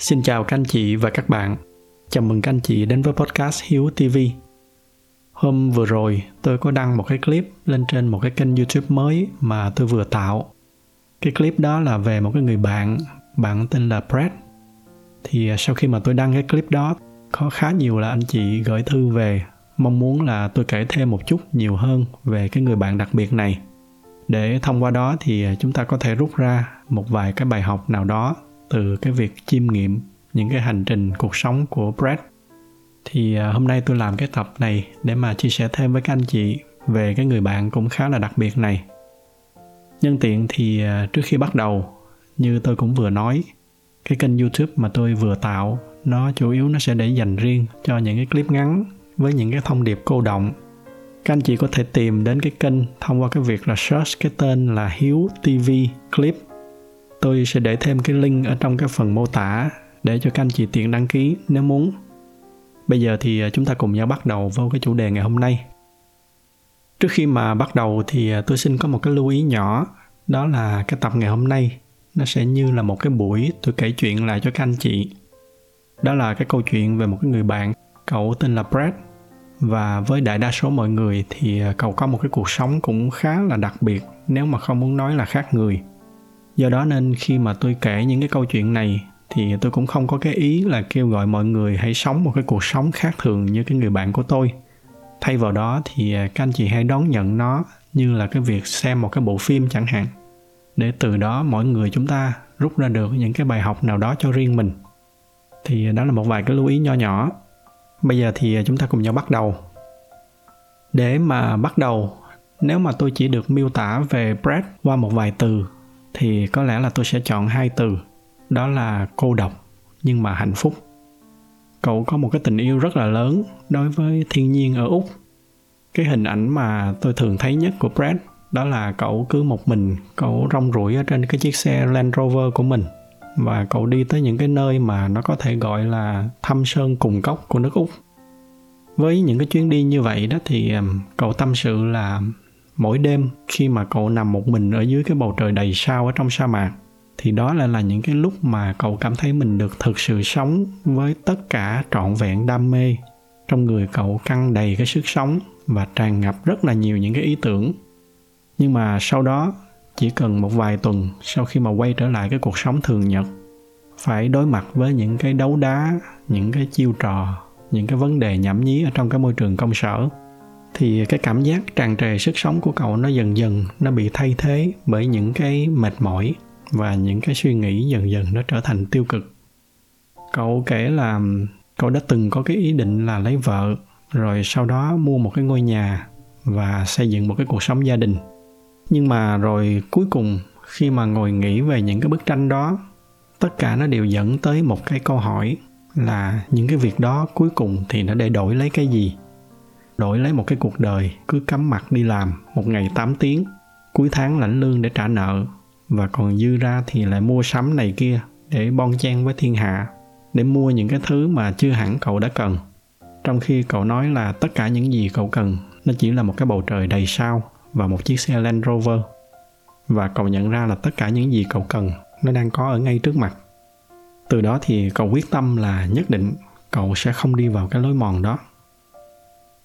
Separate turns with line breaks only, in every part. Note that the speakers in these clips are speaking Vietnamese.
Xin chào các anh chị và các bạn. Chào mừng các anh chị đến với podcast Hiếu TV. Hôm vừa rồi tôi có đăng một cái clip lên trên một cái kênh YouTube mới mà tôi vừa tạo. Cái clip đó là về một cái người bạn, bạn tên là Brad. Thì à, sau khi mà tôi đăng cái clip đó, có khá nhiều là anh chị gửi thư về mong muốn là tôi kể thêm một chút nhiều hơn về cái người bạn đặc biệt này để thông qua đó thì à, chúng ta có thể rút ra một vài cái bài học nào đó từ cái việc chiêm nghiệm những cái hành trình, cuộc sống của Brad. Thì à, hôm nay tôi làm cái tập này để mà chia sẻ thêm với các anh chị về cái người bạn cũng khá là đặc biệt này. Nhân tiện thì à, trước khi bắt đầu, như tôi cũng vừa nói, cái kênh youtube mà tôi vừa tạo, nó chủ yếu nó sẽ để dành riêng cho những cái clip ngắn với những cái thông điệp cô động. Các anh chị có thể tìm đến cái kênh thông qua cái việc là search cái tên là Hiếu TV Clip. Tôi sẽ để thêm cái link ở trong cái phần mô tả để cho các anh chị tiện đăng ký nếu muốn. Bây giờ thì à, chúng ta cùng nhau bắt đầu vô cái chủ đề ngày hôm nay. Trước khi mà bắt đầu thì à, tôi xin có một cái lưu ý nhỏ, đó là cái tập ngày hôm nay nó sẽ như là một cái buổi tôi kể chuyện lại cho các anh chị. Đó là cái câu chuyện về một cái người bạn, cậu tên là Brad và với đại đa số mọi người thì à, cậu có một cái cuộc sống cũng khá là đặc biệt nếu mà không muốn nói là khác người do đó nên khi mà tôi kể những cái câu chuyện này thì tôi cũng không có cái ý là kêu gọi mọi người hãy sống một cái cuộc sống khác thường như cái người bạn của tôi. Thay vào đó thì à, các anh chị hãy đón nhận nó như là cái việc xem một cái bộ phim chẳng hạn. Để từ đó mỗi người chúng ta rút ra được những cái bài học nào đó cho riêng mình. Thì đó là một vài cái lưu ý nho nhỏ. Bây giờ thì à, chúng ta cùng nhau bắt đầu. Để mà bắt đầu, nếu mà tôi chỉ được miêu tả về brad qua một vài từ thì có lẽ là tôi sẽ chọn hai từ. Đó là cô độc, nhưng mà hạnh phúc. Cậu có một cái tình yêu rất là lớn đối với thiên nhiên ở úc. Cái hình ảnh mà tôi thường thấy nhất của brad đó là cậu cứ một mình, cậu rong ruổi ở trên cái chiếc xe land rover của mình. Và cậu đi tới những cái nơi mà nó có thể gọi là thăm sơn cùng cốc của nước úc. Với những cái chuyến đi như vậy đó thì cậu tâm sự là mỗi đêm khi mà cậu nằm một mình ở dưới cái bầu trời đầy sao ở trong sa mạc, thì đó lại là những cái lúc mà cậu cảm thấy mình được thực sự sống với tất cả trọn vẹn đam mê. Trong người cậu căng đầy cái sức sống và tràn ngập rất là nhiều những cái ý tưởng. Nhưng mà sau đó, chỉ cần một vài tuần sau khi mà quay trở lại cái cuộc sống thường nhật, phải đối mặt với những cái đấu đá, những cái chiêu trò, những cái vấn đề nhảm nhí ở trong cái môi trường công sở thì cái cảm giác tràn trề sức sống của cậu nó dần dần nó bị thay thế bởi những cái mệt mỏi và những cái suy nghĩ dần dần nó trở thành tiêu cực. Cậu kể là cậu đã từng có cái ý định là lấy vợ, rồi sau đó mua một cái ngôi nhà và xây dựng một cái cuộc sống gia đình. Nhưng mà rồi cuối cùng, khi mà ngồi nghĩ về những cái bức tranh đó, tất cả nó đều dẫn tới một cái câu hỏi là những cái việc đó cuối cùng thì nó để đổi lấy cái gì? Đổi lấy một cái cuộc đời, cứ cắm mặt đi làm một ngày 8 tiếng, cuối tháng lãnh lương để trả nợ, và còn dư ra thì lại mua sắm này kia để bon chen với thiên hạ, để mua những cái thứ mà chưa hẳn cậu đã cần. Trong khi cậu nói là tất cả những gì cậu cần, nó chỉ là một cái bầu trời đầy sao và một chiếc xe Land Rover. Và cậu nhận ra là tất cả những gì cậu cần, nó đang có ở ngay trước mặt. Từ đó thì cậu quyết tâm là nhất định cậu sẽ không đi vào cái lối mòn đó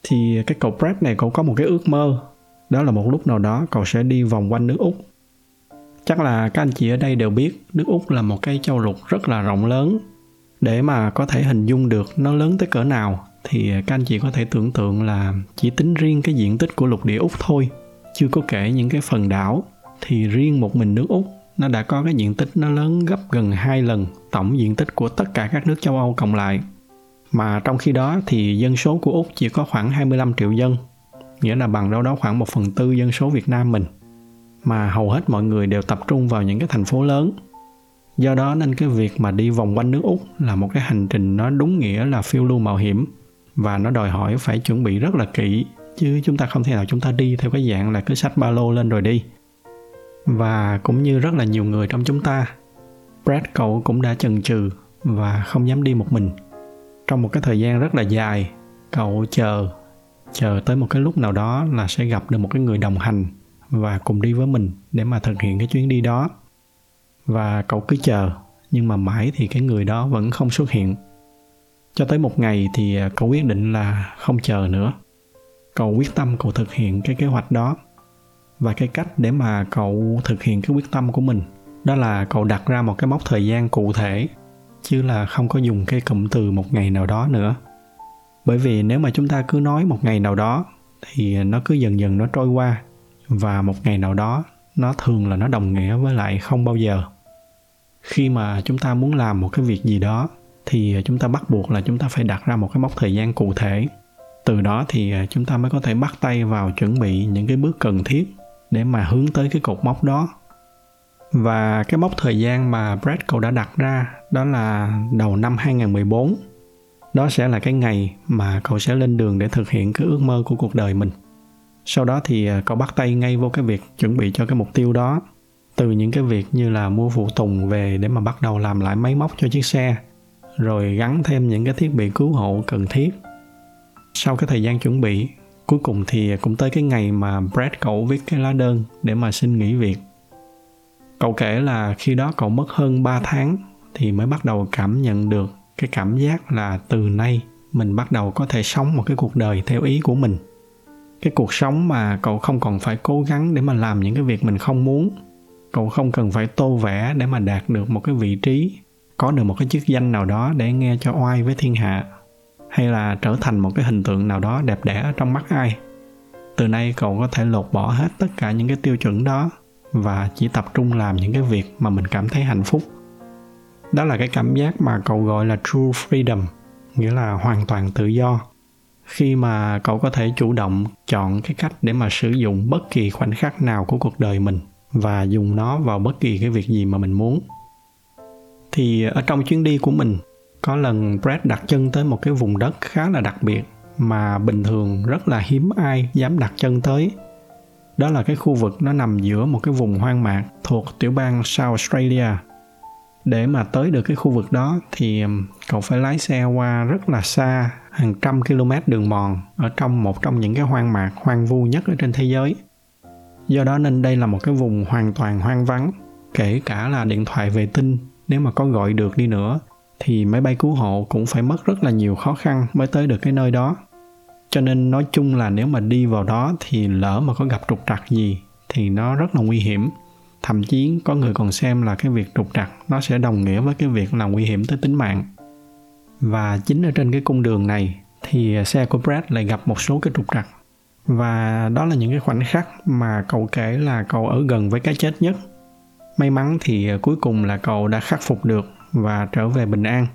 thì cái cậu Brad này cậu có một cái ước mơ. Đó là một lúc nào đó cậu sẽ đi vòng quanh nước Úc. Chắc là các anh chị ở đây đều biết nước Úc là một cái châu lục rất là rộng lớn. Để mà có thể hình dung được nó lớn tới cỡ nào, thì các anh chị có thể tưởng tượng là chỉ tính riêng cái diện tích của lục địa Úc thôi, chưa có kể những cái phần đảo. Thì riêng một mình nước Úc, nó đã có cái diện tích nó lớn gấp gần hai lần tổng diện tích của tất cả các nước châu Âu cộng lại. Mà trong khi đó thì dân số của Úc chỉ có khoảng 25 triệu dân, nghĩa là bằng đâu đó khoảng 1 phần tư dân số Việt Nam mình. Mà hầu hết mọi người đều tập trung vào những cái thành phố lớn. Do đó nên cái việc mà đi vòng quanh nước Úc là một cái hành trình nó đúng nghĩa là phiêu lưu mạo hiểm và nó đòi hỏi phải chuẩn bị rất là kỹ chứ chúng ta không thể nào chúng ta đi theo cái dạng là cứ sách ba lô lên rồi đi và cũng như rất là nhiều người trong chúng ta brad cậu cũng đã chần chừ và không dám đi một mình trong một cái thời gian rất là dài, cậu chờ chờ tới một cái lúc nào đó là sẽ gặp được một cái người đồng hành và cùng đi với mình để mà thực hiện cái chuyến đi đó. Và cậu cứ chờ, nhưng mà mãi thì cái người đó vẫn không xuất hiện. Cho tới một ngày thì à, cậu quyết định là không chờ nữa. Cậu quyết tâm cậu thực hiện cái kế hoạch đó. Và cái cách để mà cậu thực hiện cái quyết tâm của mình đó là cậu đặt ra một cái mốc thời gian cụ thể chứ là không có dùng cái cụm từ một ngày nào đó nữa. Bởi vì nếu mà chúng ta cứ nói một ngày nào đó, thì nó cứ dần dần nó trôi qua, và một ngày nào đó, nó thường là nó đồng nghĩa với lại không bao giờ. Khi mà chúng ta muốn làm một cái việc gì đó, thì chúng ta bắt buộc là chúng ta phải đặt ra một cái mốc thời gian cụ thể. Từ đó thì chúng ta mới có thể bắt tay vào chuẩn bị những cái bước cần thiết để mà hướng tới cái cột mốc đó và cái mốc thời gian mà Brad cậu đã đặt ra, đó là đầu năm 2014 đó sẽ là cái ngày mà cậu sẽ lên đường để thực hiện cái ước mơ của cuộc đời mình. Sau đó thì à, cậu bắt tay ngay vô cái việc chuẩn bị cho cái mục tiêu đó. Từ những cái việc như là mua phụ tùng về để mà bắt đầu làm lại máy móc cho chiếc xe, rồi gắn thêm những cái thiết bị cứu hộ cần thiết. Sau cái thời gian chuẩn bị, cuối cùng thì cũng tới cái ngày mà Brad cậu viết cái lá đơn để mà xin nghỉ việc cậu kể là khi đó cậu mất hơn 3 tháng thì mới bắt đầu cảm nhận được cái cảm giác là từ nay mình bắt đầu có thể sống một cái cuộc đời theo ý của mình. Cái cuộc sống mà cậu không còn phải cố gắng để mà làm những cái việc mình không muốn. Cậu không cần phải tô vẽ để mà đạt được một cái vị trí, có được một cái chức danh nào đó để nghe cho oai với thiên hạ, hay là trở thành một cái hình tượng nào đó đẹp đẽ trong mắt ai. Từ nay cậu có thể lột bỏ hết tất cả những cái tiêu chuẩn đó và chỉ tập trung làm những cái việc mà mình cảm thấy hạnh phúc. Đó là cái cảm giác mà cậu gọi là true freedom, nghĩa là hoàn toàn tự do. Khi mà cậu có thể chủ động chọn cái cách để mà sử dụng bất kỳ khoảnh khắc nào của cuộc đời mình và dùng nó vào bất kỳ cái việc gì mà mình muốn. Thì ở trong chuyến đi của mình, có lần Brad đặt chân tới một cái vùng đất khá là đặc biệt mà bình thường rất là hiếm ai dám đặt chân tới đó là cái khu vực nó nằm giữa một cái vùng hoang mạc thuộc tiểu bang South Australia. Để mà tới được cái khu vực đó thì um, cậu phải lái xe qua rất là xa, hàng trăm km đường mòn, ở trong một trong những cái hoang mạc hoang vu nhất ở trên thế giới. Do đó nên đây là một cái vùng hoàn toàn hoang vắng, kể cả là điện thoại vệ tinh, nếu mà có gọi được đi nữa, thì máy bay cứu hộ cũng phải mất rất là nhiều khó khăn mới tới được cái nơi đó cho nên nói chung là nếu mà đi vào đó thì lỡ mà có gặp trục trặc gì thì nó rất là nguy hiểm. Thậm chí có người còn xem là cái việc trục trặc nó sẽ đồng nghĩa với cái việc là nguy hiểm tới tính mạng. Và chính ở trên cái cung đường này thì xe của Brad lại gặp một số cái trục trặc. Và đó là những cái khoảnh khắc mà cậu kể là cậu ở gần với cái chết nhất. May mắn thì cuối cùng là cậu đã khắc phục được và trở về bình an.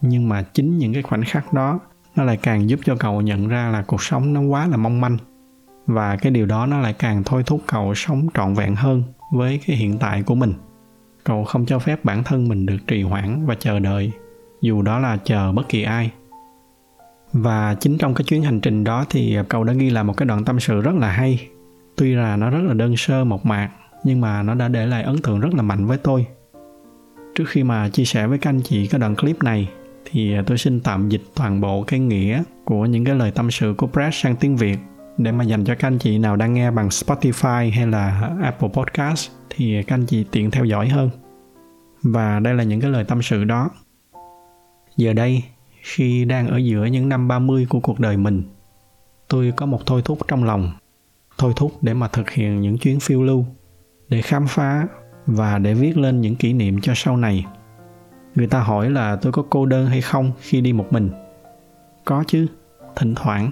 Nhưng mà chính những cái khoảnh khắc đó nó lại càng giúp cho cậu nhận ra là cuộc sống nó quá là mong manh. Và cái điều đó nó lại càng thôi thúc cậu sống trọn vẹn hơn với cái hiện tại của mình. Cậu không cho phép bản thân mình được trì hoãn và chờ đợi, dù đó là chờ bất kỳ ai. Và chính trong cái chuyến hành trình đó thì cậu đã ghi lại một cái đoạn tâm sự rất là hay. Tuy là nó rất là đơn sơ, mộc mạc, nhưng mà nó đã để lại ấn tượng rất là mạnh với tôi. Trước khi mà chia sẻ với các anh chị cái đoạn clip này thì à, tôi xin tạm dịch toàn bộ cái nghĩa của những cái lời tâm sự của Brad sang tiếng Việt để mà dành cho các anh chị nào đang nghe bằng Spotify hay là Apple Podcast thì các anh chị tiện theo dõi hơn. Và đây là những cái lời tâm sự đó. Giờ đây, khi đang ở giữa những năm 30 của cuộc đời mình, tôi có một thôi thúc trong lòng. Thôi thúc để mà thực hiện những chuyến phiêu lưu, để khám phá và để viết lên những kỷ niệm cho sau này. Người ta hỏi là tôi có cô đơn hay không khi đi một mình. Có chứ, thỉnh thoảng.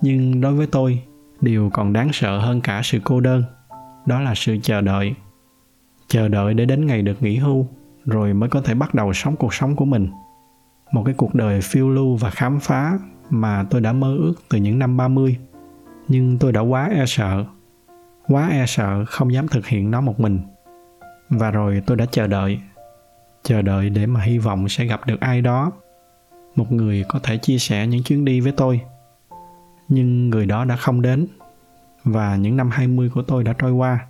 Nhưng đối với tôi điều còn đáng sợ hơn cả sự cô đơn đó là sự chờ đợi. Chờ đợi để đến ngày được nghỉ hưu rồi mới có thể bắt đầu sống cuộc sống của mình. Một cái cuộc đời phiêu lưu và khám phá mà tôi đã mơ ước từ những năm 30 nhưng tôi đã quá e sợ. Quá e sợ không dám thực hiện nó một mình. Và rồi tôi đã chờ đợi chờ đợi để mà hy vọng sẽ gặp được ai đó một người có thể chia sẻ những chuyến đi với tôi nhưng người đó đã không đến, và những năm 20 của tôi đã trôi qua.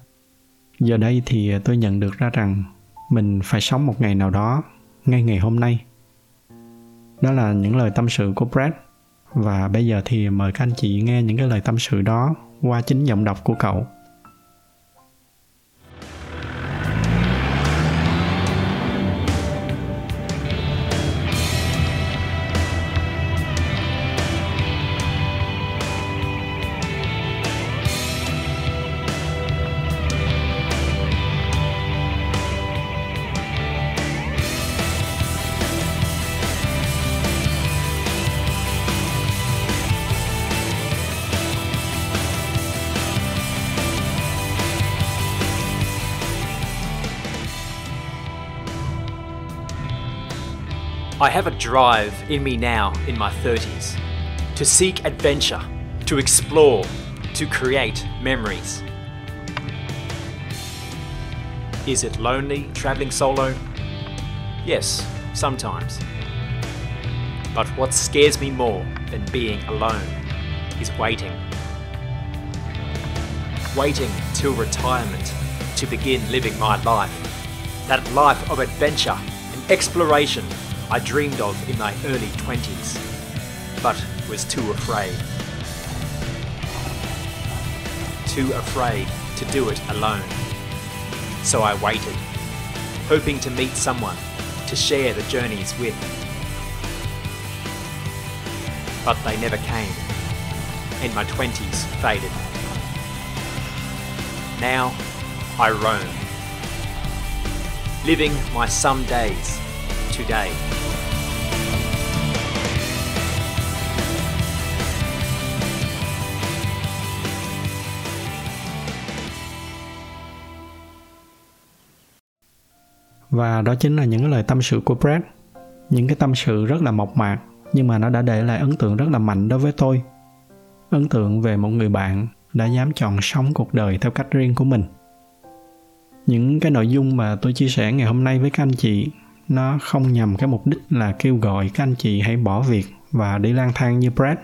Giờ đây thì tôi nhận được ra rằng mình phải sống một ngày nào đó ngay ngày hôm nay. Đó là những lời tâm sự của Brad, và bây giờ thì mời các anh chị nghe những cái lời tâm sự đó qua chính giọng đọc của cậu.
I have a drive in me now in my 30s to seek adventure, to explore, to create memories. Is it lonely travelling solo? Yes, sometimes. But what scares me more than being alone is waiting. Waiting till retirement to begin living my life. That life of adventure and exploration I dreamed of in my early 20s, but was too afraid. Too afraid to do it alone. So I waited, hoping to meet someone to share the journeys with. But they never came, and my 20s faded. Now I roam, living my some days today.
Và đó chính là những cái lời tâm sự của Brad. Những cái tâm sự rất là mộc mạc, nhưng mà nó đã để lại ấn tượng rất là mạnh đối với tôi. Ấn tượng về một người bạn đã dám chọn sống cuộc đời theo cách riêng của mình. Những cái nội dung mà tôi chia sẻ ngày hôm nay với các anh chị nó không nhằm cái mục đích là kêu gọi các anh chị hãy bỏ việc và đi lang thang như Brad.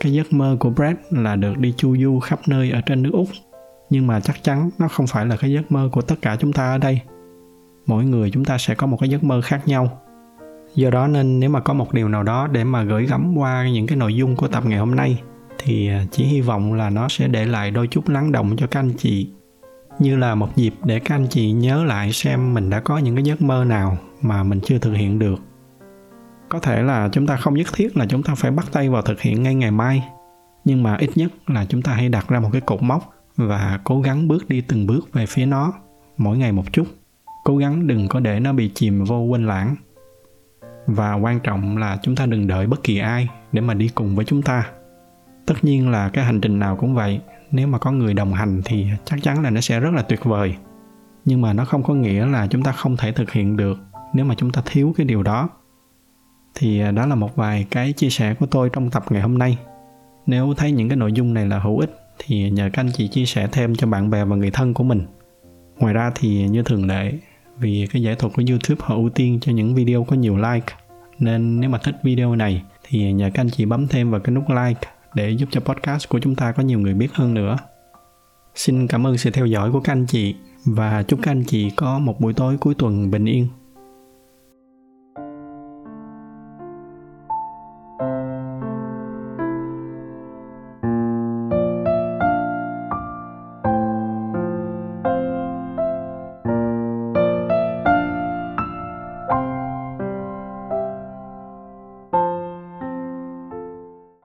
Cái giấc mơ của Brad là được đi chu du khắp nơi ở trên nước Úc. Nhưng mà chắc chắn nó không phải là cái giấc mơ của tất cả chúng ta ở đây mỗi người chúng ta sẽ có một cái giấc mơ khác nhau do đó nên nếu mà có một điều nào đó để mà gửi gắm qua những cái nội dung của tập ngày hôm nay, thì à, chỉ hy vọng là nó sẽ để lại đôi chút lắng động cho các anh chị như là một dịp để các anh chị nhớ lại xem mình đã có những cái giấc mơ nào mà mình chưa thực hiện được. Có thể là chúng ta không nhất thiết là chúng ta phải bắt tay vào thực hiện ngay ngày mai, nhưng mà ít nhất là chúng ta hãy đặt ra một cái cột mốc và cố gắng bước đi từng bước về phía nó mỗi ngày một chút. Cố gắng đừng có để nó bị chìm vô quên lãng. Và quan trọng là chúng ta đừng đợi bất kỳ ai để mà đi cùng với chúng ta. Tất nhiên là cái hành trình nào cũng vậy nếu mà có người đồng hành thì chắc chắn là nó sẽ rất là tuyệt vời. Nhưng mà nó không có nghĩa là chúng ta không thể thực hiện được nếu mà chúng ta thiếu cái điều đó. Thì à, đó là một vài cái chia sẻ của tôi trong tập ngày hôm nay. Nếu thấy những cái nội dung này là hữu ích thì nhờ các anh chị chia sẻ thêm cho bạn bè và người thân của mình. Ngoài ra thì như thường lệ, vì cái giải thuật của YouTube họ ưu tiên cho những video có nhiều like, nên nếu mà thích video này thì nhờ các anh chị bấm thêm vào cái nút like để giúp cho podcast của chúng ta có nhiều người biết hơn nữa. Xin cảm ơn sự theo dõi của các anh chị và chúc các anh chị có một buổi tối cuối tuần bình yên.